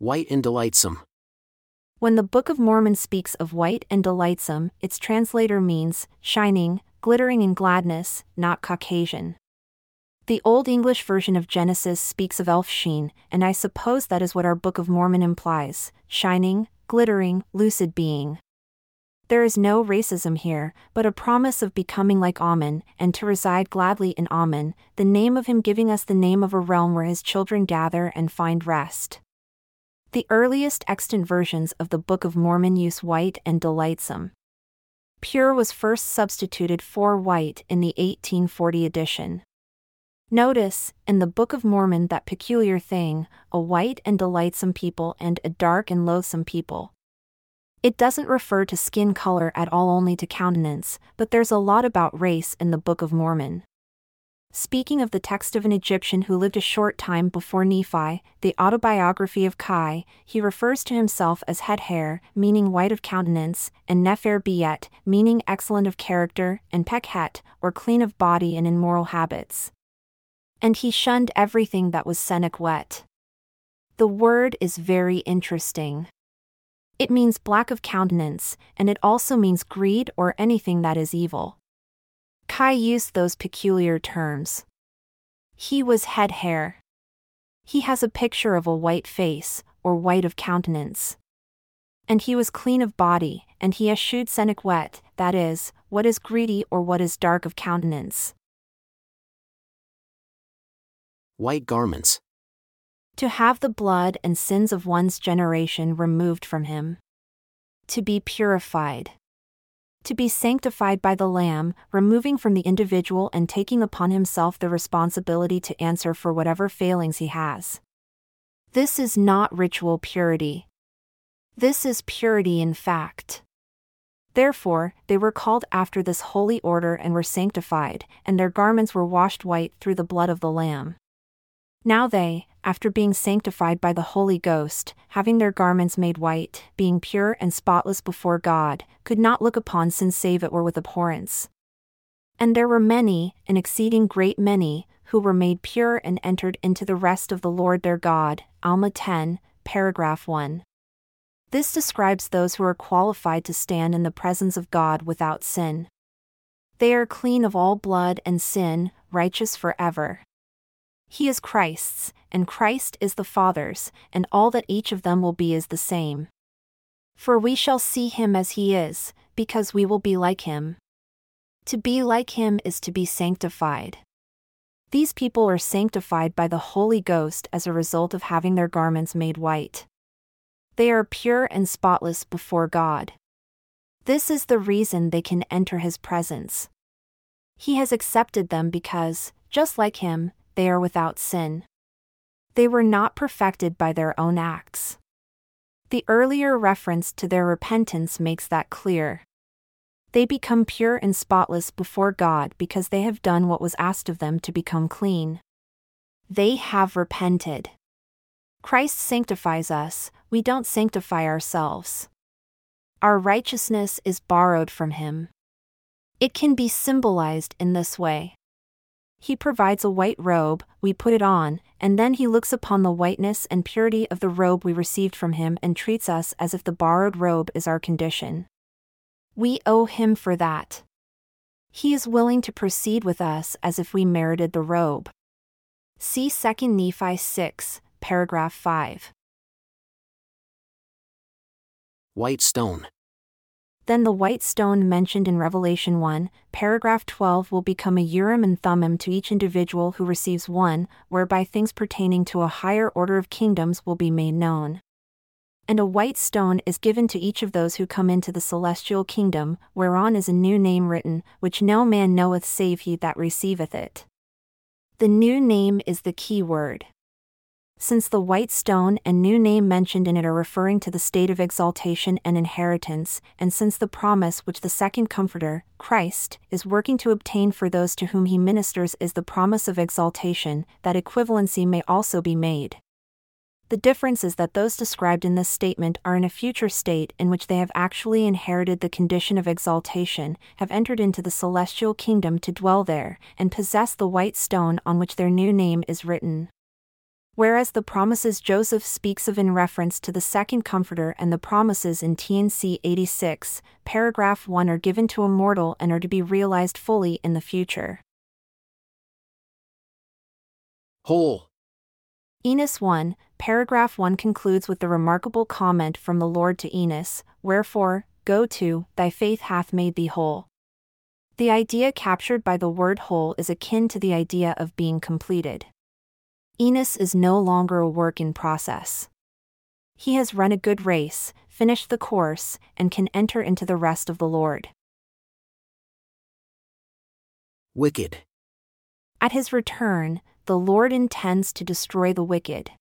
White and delightsome. When the Book of Mormon speaks of white and delightsome, its translator means shining, glittering in gladness, not Caucasian. The Old English version of Genesis speaks of elf sheen, and I suppose that is what our Book of Mormon implies shining, glittering, lucid being. There is no racism here, but a promise of becoming like Amun, and to reside gladly in Amun, the name of him giving us the name of a realm where his children gather and find rest. The earliest extant versions of the Book of Mormon use white and delightsome. Pure was first substituted for white in the 1840 edition. Notice, in the Book of Mormon, that peculiar thing a white and delightsome people and a dark and loathsome people. It doesn't refer to skin color at all, only to countenance, but there's a lot about race in the Book of Mormon. Speaking of the text of an Egyptian who lived a short time before Nephi, the autobiography of Kai, he refers to himself as het hair, meaning white of countenance, and Nefer Biet, meaning excellent of character, and Pekhet, or clean of body and in moral habits. And he shunned everything that was Senech wet. The word is very interesting. It means black of countenance, and it also means greed or anything that is evil. Kai used those peculiar terms. He was head hair. He has a picture of a white face, or white of countenance. And he was clean of body, and he eschewed Senech wet, that is, what is greedy or what is dark of countenance. White garments. To have the blood and sins of one's generation removed from him. To be purified. To be sanctified by the Lamb, removing from the individual and taking upon himself the responsibility to answer for whatever failings he has. This is not ritual purity. This is purity in fact. Therefore, they were called after this holy order and were sanctified, and their garments were washed white through the blood of the Lamb. Now they, after being sanctified by the Holy Ghost, having their garments made white, being pure and spotless before God, could not look upon sin save it were with abhorrence. And there were many, an exceeding great many, who were made pure and entered into the rest of the Lord their God. Alma 10, paragraph 1. This describes those who are qualified to stand in the presence of God without sin. They are clean of all blood and sin, righteous forever. He is Christ's, and Christ is the Father's, and all that each of them will be is the same. For we shall see him as he is, because we will be like him. To be like him is to be sanctified. These people are sanctified by the Holy Ghost as a result of having their garments made white. They are pure and spotless before God. This is the reason they can enter his presence. He has accepted them because, just like him, they are without sin. They were not perfected by their own acts. The earlier reference to their repentance makes that clear. They become pure and spotless before God because they have done what was asked of them to become clean. They have repented. Christ sanctifies us, we don't sanctify ourselves. Our righteousness is borrowed from Him. It can be symbolized in this way. He provides a white robe, we put it on, and then he looks upon the whiteness and purity of the robe we received from him and treats us as if the borrowed robe is our condition. We owe him for that. He is willing to proceed with us as if we merited the robe. See 2 Nephi 6, paragraph 5. White stone. Then the white stone mentioned in Revelation 1, paragraph 12 will become a Urim and Thummim to each individual who receives one, whereby things pertaining to a higher order of kingdoms will be made known. And a white stone is given to each of those who come into the celestial kingdom, whereon is a new name written, which no man knoweth save he that receiveth it. The new name is the key word since the white stone and new name mentioned in it are referring to the state of exaltation and inheritance, and since the promise which the second Comforter, Christ, is working to obtain for those to whom he ministers is the promise of exaltation, that equivalency may also be made. The difference is that those described in this statement are in a future state in which they have actually inherited the condition of exaltation, have entered into the celestial kingdom to dwell there, and possess the white stone on which their new name is written. Whereas the promises Joseph speaks of in reference to the second comforter and the promises in TNC 86, paragraph 1 are given to a mortal and are to be realized fully in the future. Whole. Enos 1, paragraph 1 concludes with the remarkable comment from the Lord to Enos Wherefore, go to, thy faith hath made thee whole. The idea captured by the word whole is akin to the idea of being completed. Enos is no longer a work in process. He has run a good race, finished the course, and can enter into the rest of the Lord. Wicked. At his return, the Lord intends to destroy the wicked.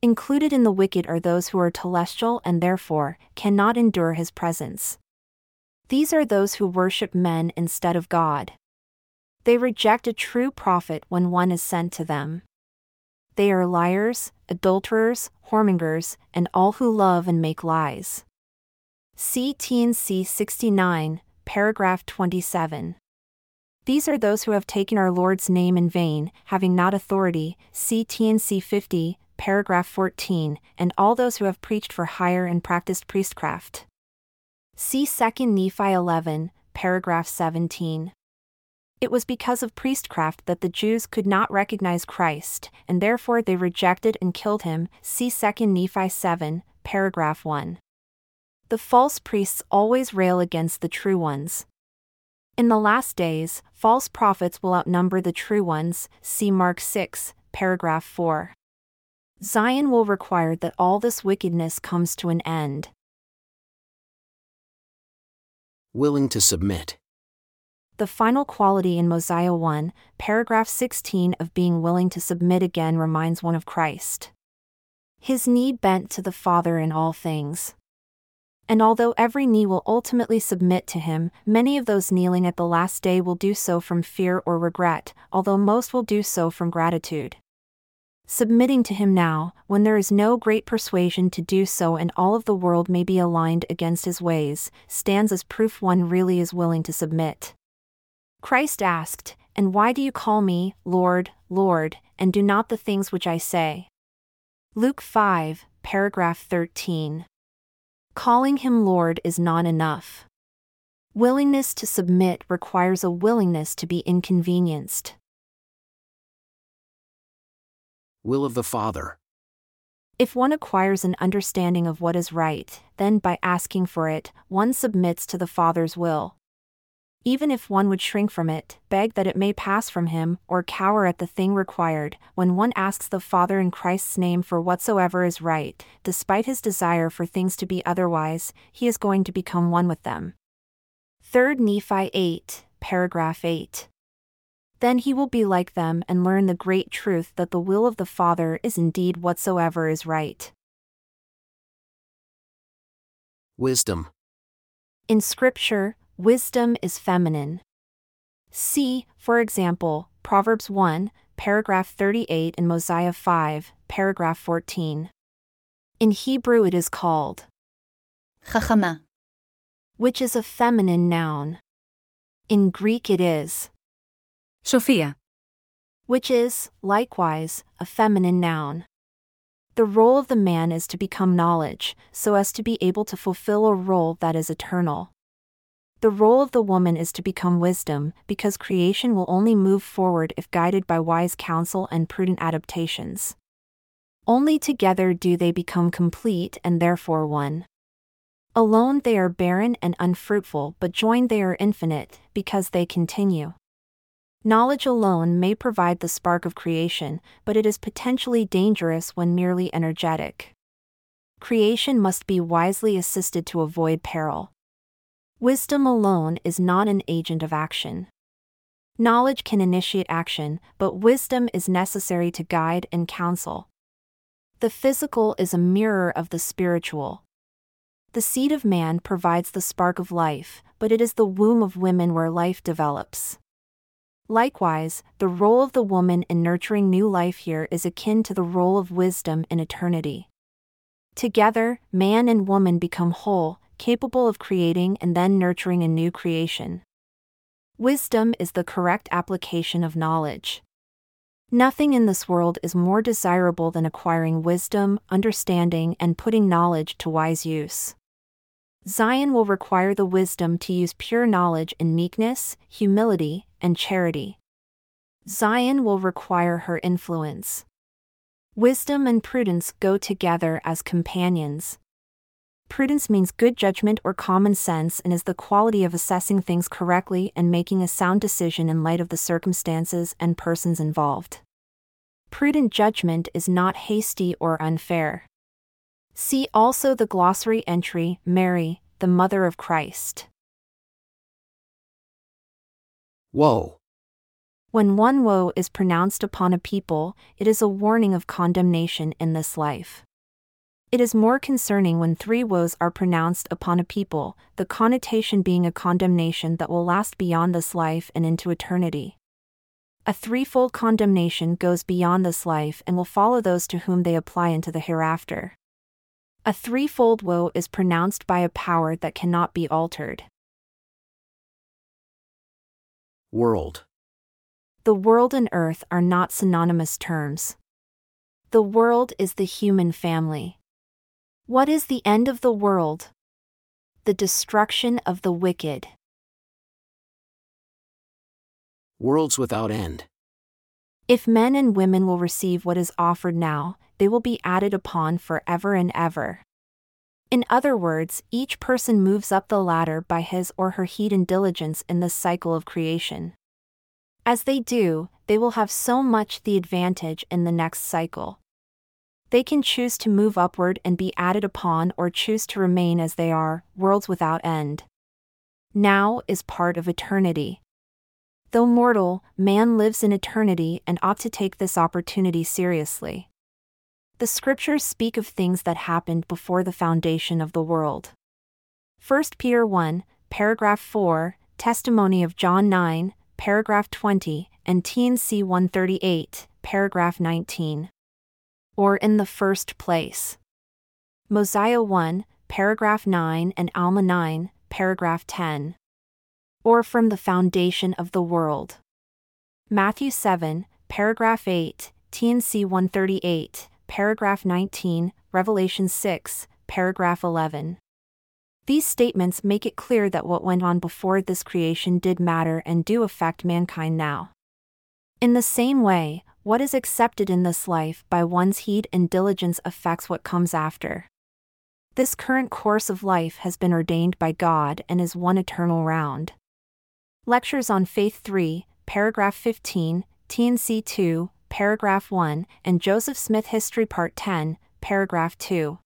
Included in the wicked are those who are telestial and therefore cannot endure his presence. These are those who worship men instead of God. They reject a true prophet when one is sent to them. They are liars, adulterers, whoremongers, and all who love and make lies. See TNC 69, paragraph 27. These are those who have taken our Lord's name in vain, having not authority, see TNC 50, paragraph 14, and all those who have preached for hire and practiced priestcraft. See 2 Nephi 11, paragraph 17. It was because of priestcraft that the Jews could not recognize Christ, and therefore they rejected and killed him. See 2 Nephi 7, paragraph 1. The false priests always rail against the true ones. In the last days, false prophets will outnumber the true ones. See Mark 6, paragraph 4. Zion will require that all this wickedness comes to an end. Willing to submit. The final quality in Mosiah 1, paragraph 16 of being willing to submit again reminds one of Christ. His knee bent to the Father in all things. And although every knee will ultimately submit to him, many of those kneeling at the last day will do so from fear or regret, although most will do so from gratitude. Submitting to him now, when there is no great persuasion to do so and all of the world may be aligned against his ways, stands as proof one really is willing to submit. Christ asked, And why do you call me, Lord, Lord, and do not the things which I say? Luke 5, paragraph 13. Calling him Lord is not enough. Willingness to submit requires a willingness to be inconvenienced. Will of the Father. If one acquires an understanding of what is right, then by asking for it, one submits to the Father's will even if one would shrink from it, beg that it may pass from him, or cower at the thing required, when one asks the Father in Christ's name for whatsoever is right, despite his desire for things to be otherwise, he is going to become one with them. 3 Nephi 8, paragraph 8. Then he will be like them and learn the great truth that the will of the Father is indeed whatsoever is right. Wisdom. In Scripture, Wisdom is feminine. See, for example, Proverbs 1, paragraph 38 and Mosiah 5, paragraph 14. In Hebrew it is called Chachama, which is a feminine noun. In Greek it is Sophia, which is, likewise, a feminine noun. The role of the man is to become knowledge, so as to be able to fulfill a role that is eternal. The role of the woman is to become wisdom, because creation will only move forward if guided by wise counsel and prudent adaptations. Only together do they become complete and therefore one. Alone they are barren and unfruitful, but joined they are infinite, because they continue. Knowledge alone may provide the spark of creation, but it is potentially dangerous when merely energetic. Creation must be wisely assisted to avoid peril. Wisdom alone is not an agent of action. Knowledge can initiate action, but wisdom is necessary to guide and counsel. The physical is a mirror of the spiritual. The seed of man provides the spark of life, but it is the womb of women where life develops. Likewise, the role of the woman in nurturing new life here is akin to the role of wisdom in eternity. Together, man and woman become whole, capable of creating and then nurturing a new creation. Wisdom is the correct application of knowledge. Nothing in this world is more desirable than acquiring wisdom, understanding, and putting knowledge to wise use. Zion will require the wisdom to use pure knowledge in meekness, humility, and charity. Zion will require her influence. Wisdom and prudence go together as companions. Prudence means good judgment or common sense and is the quality of assessing things correctly and making a sound decision in light of the circumstances and persons involved. Prudent judgment is not hasty or unfair. See also the glossary entry Mary, the Mother of Christ. Woe. When one woe is pronounced upon a people, it is a warning of condemnation in this life. It is more concerning when three woes are pronounced upon a people, the connotation being a condemnation that will last beyond this life and into eternity. A threefold condemnation goes beyond this life and will follow those to whom they apply into the hereafter. A threefold woe is pronounced by a power that cannot be altered. World. The world and earth are not synonymous terms. The world is the human family. What is the end of the world? The destruction of the wicked. Worlds without end. If men and women will receive what is offered now, they will be added upon forever and ever. In other words, each person moves up the ladder by his or her heed and diligence in this cycle of creation. As they do, they will have so much the advantage in the next cycle. They can choose to move upward and be added upon or choose to remain as they are, worlds without end. Now is part of eternity. Though mortal, man lives in eternity and ought to take this opportunity seriously. The scriptures speak of things that happened before the foundation of the world. 1 Peter 1, paragraph 4, Testimony of John 9, paragraph 20, and TNC 138, paragraph 19. Or in the first place. Mosiah 1, paragraph 9 and Alma 9, paragraph 10 or from the foundation of the world. Matthew 7, paragraph 8, TNC 138, paragraph 19, Revelation 6, paragraph 11. These statements make it clear that what went on before this creation did matter and do affect mankind now. In the same way, what is accepted in this life by one's heed and diligence affects what comes after. This current course of life has been ordained by God and is one eternal round. Lectures on Faith 3, paragraph 15, TNC 2, paragraph 1, and Joseph Smith History Part 10, paragraph 2.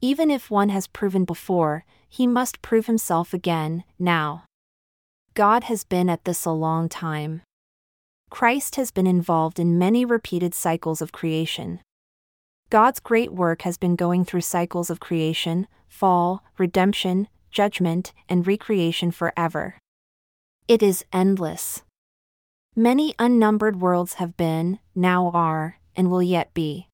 Even if one has proven before, he must prove himself again, now. God has been at this a long time. Christ has been involved in many repeated cycles of creation. God's great work has been going through cycles of creation, fall, redemption, judgment, and recreation forever. It is endless. Many unnumbered worlds have been, now are, and will yet be.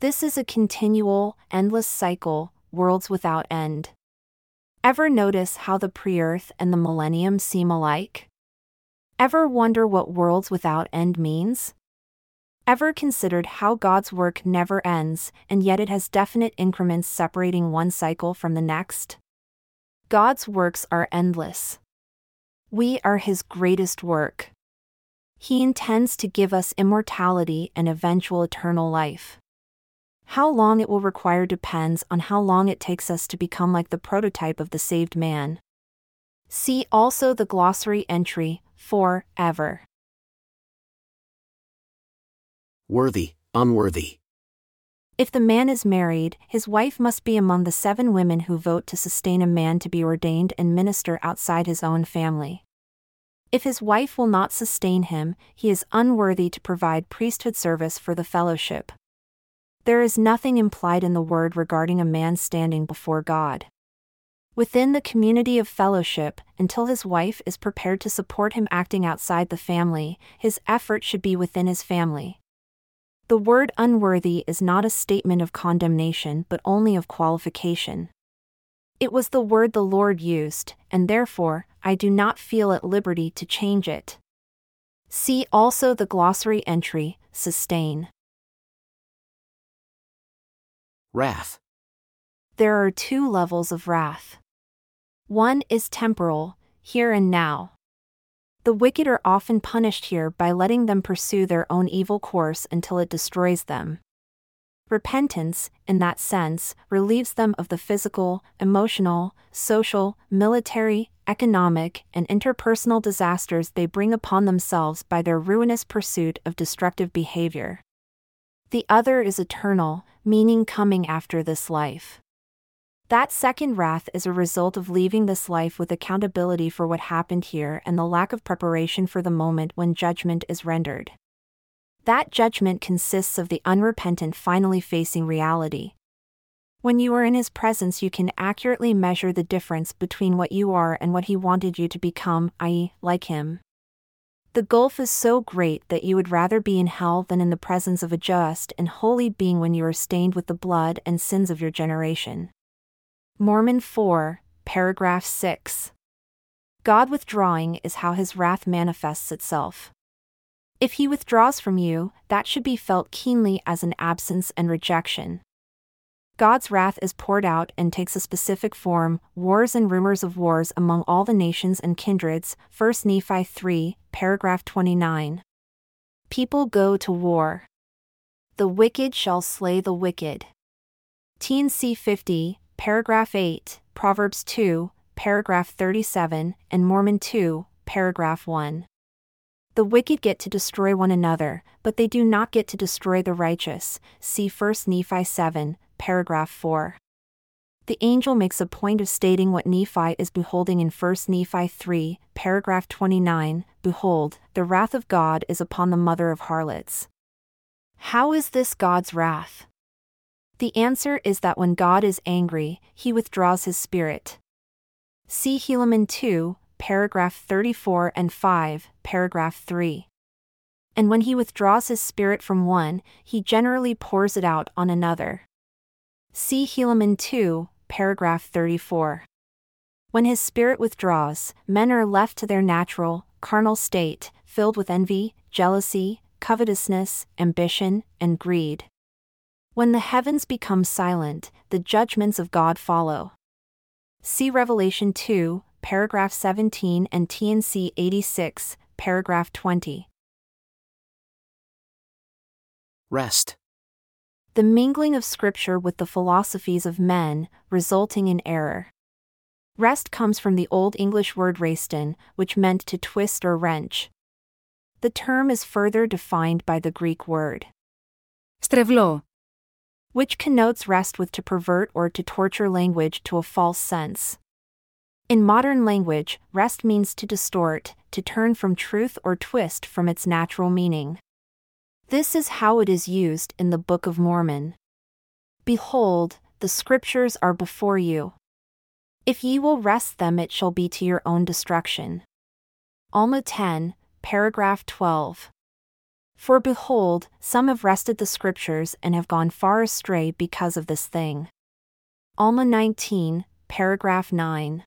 This is a continual, endless cycle, worlds without end. Ever notice how the pre earth and the millennium seem alike? Ever wonder what worlds without end means? Ever considered how God's work never ends, and yet it has definite increments separating one cycle from the next? God's works are endless. We are His greatest work. He intends to give us immortality and eventual eternal life. How long it will require depends on how long it takes us to become like the prototype of the saved man. See also the glossary entry for ever. Worthy, unworthy. If the man is married, his wife must be among the seven women who vote to sustain a man to be ordained and minister outside his own family. If his wife will not sustain him, he is unworthy to provide priesthood service for the fellowship. There is nothing implied in the word regarding a man standing before God. Within the community of fellowship, until his wife is prepared to support him acting outside the family, his effort should be within his family. The word unworthy is not a statement of condemnation but only of qualification. It was the word the Lord used, and therefore, I do not feel at liberty to change it. See also the glossary entry, sustain. Wrath. There are two levels of wrath. One is temporal, here and now. The wicked are often punished here by letting them pursue their own evil course until it destroys them. Repentance, in that sense, relieves them of the physical, emotional, social, military, economic, and interpersonal disasters they bring upon themselves by their ruinous pursuit of destructive behavior. The other is eternal, meaning coming after this life. That second wrath is a result of leaving this life with accountability for what happened here and the lack of preparation for the moment when judgment is rendered. That judgment consists of the unrepentant finally facing reality. When you are in His presence, you can accurately measure the difference between what you are and what He wanted you to become, i.e., like Him. The gulf is so great that you would rather be in hell than in the presence of a just and holy being when you are stained with the blood and sins of your generation. Mormon 4, paragraph 6. God withdrawing is how his wrath manifests itself. If he withdraws from you, that should be felt keenly as an absence and rejection. God's wrath is poured out and takes a specific form wars and rumors of wars among all the nations and kindreds. 1 Nephi 3, paragraph 29. People go to war. The wicked shall slay the wicked. TNC 50, paragraph 8, Proverbs 2, paragraph 37, and Mormon 2, paragraph 1. The wicked get to destroy one another, but they do not get to destroy the righteous. See 1 Nephi 7, paragraph 4. The angel makes a point of stating what Nephi is beholding in 1 Nephi 3, paragraph 29 Behold, the wrath of God is upon the mother of harlots. How is this God's wrath? The answer is that when God is angry, he withdraws his spirit. See Helaman 2, paragraph 34 and 5, paragraph 3. And when he withdraws his spirit from one, he generally pours it out on another. See Helaman 2, paragraph 34. When his spirit withdraws, men are left to their natural, carnal state, filled with envy, jealousy, covetousness, ambition, and greed. When the heavens become silent, the judgments of God follow. See Revelation 2, paragraph 17 and TNC 86, paragraph 20. Wrest. The mingling of scripture with the philosophies of men, resulting in error. Wrest comes from the Old English word resten, which meant to twist or wrench. The term is further defined by the Greek word strevlo, which connotes wrest with to pervert or to torture language to a false sense. In modern language, wrest means to distort, to turn from truth or twist from its natural meaning. This is how it is used in the Book of Mormon. Behold, the scriptures are before you. If ye will wrest them, it shall be to your own destruction. Alma 10, paragraph 12. For behold, some have wrested the scriptures and have gone far astray because of this thing. Alma 19, paragraph 9.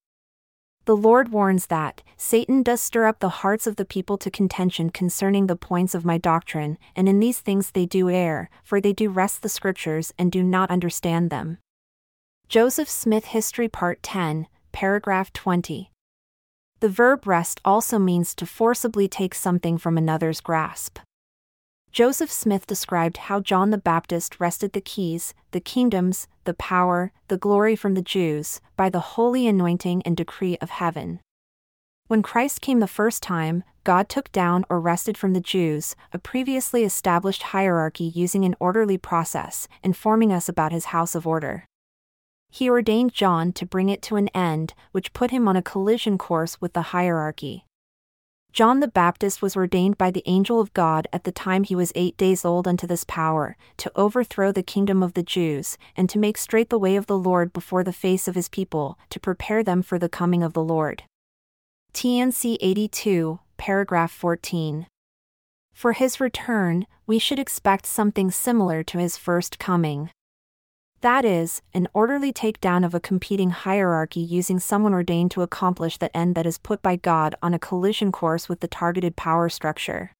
The Lord warns that Satan does stir up the hearts of the people to contention concerning the points of my doctrine, and in these things they do err, for they do wrest the scriptures and do not understand them. Joseph Smith History Part 10, paragraph 20. The verb wrest also means to forcibly take something from another's grasp. Joseph Smith described how John the Baptist wrested the keys, the kingdoms, the power, the glory from the Jews, by the holy anointing and decree of heaven. When Christ came the first time, God took down or wrested from the Jews a previously established hierarchy using an orderly process, informing us about his house of order. He ordained John to bring it to an end, which put him on a collision course with the hierarchy. John the Baptist was ordained by the angel of God at the time he was eight days old unto this power, to overthrow the kingdom of the Jews, and to make straight the way of the Lord before the face of his people, to prepare them for the coming of the Lord. TNC 82, paragraph 14. For his return, we should expect something similar to his first coming. That is, an orderly takedown of a competing hierarchy using someone ordained to accomplish that end that is put by God on a collision course with the targeted power structure.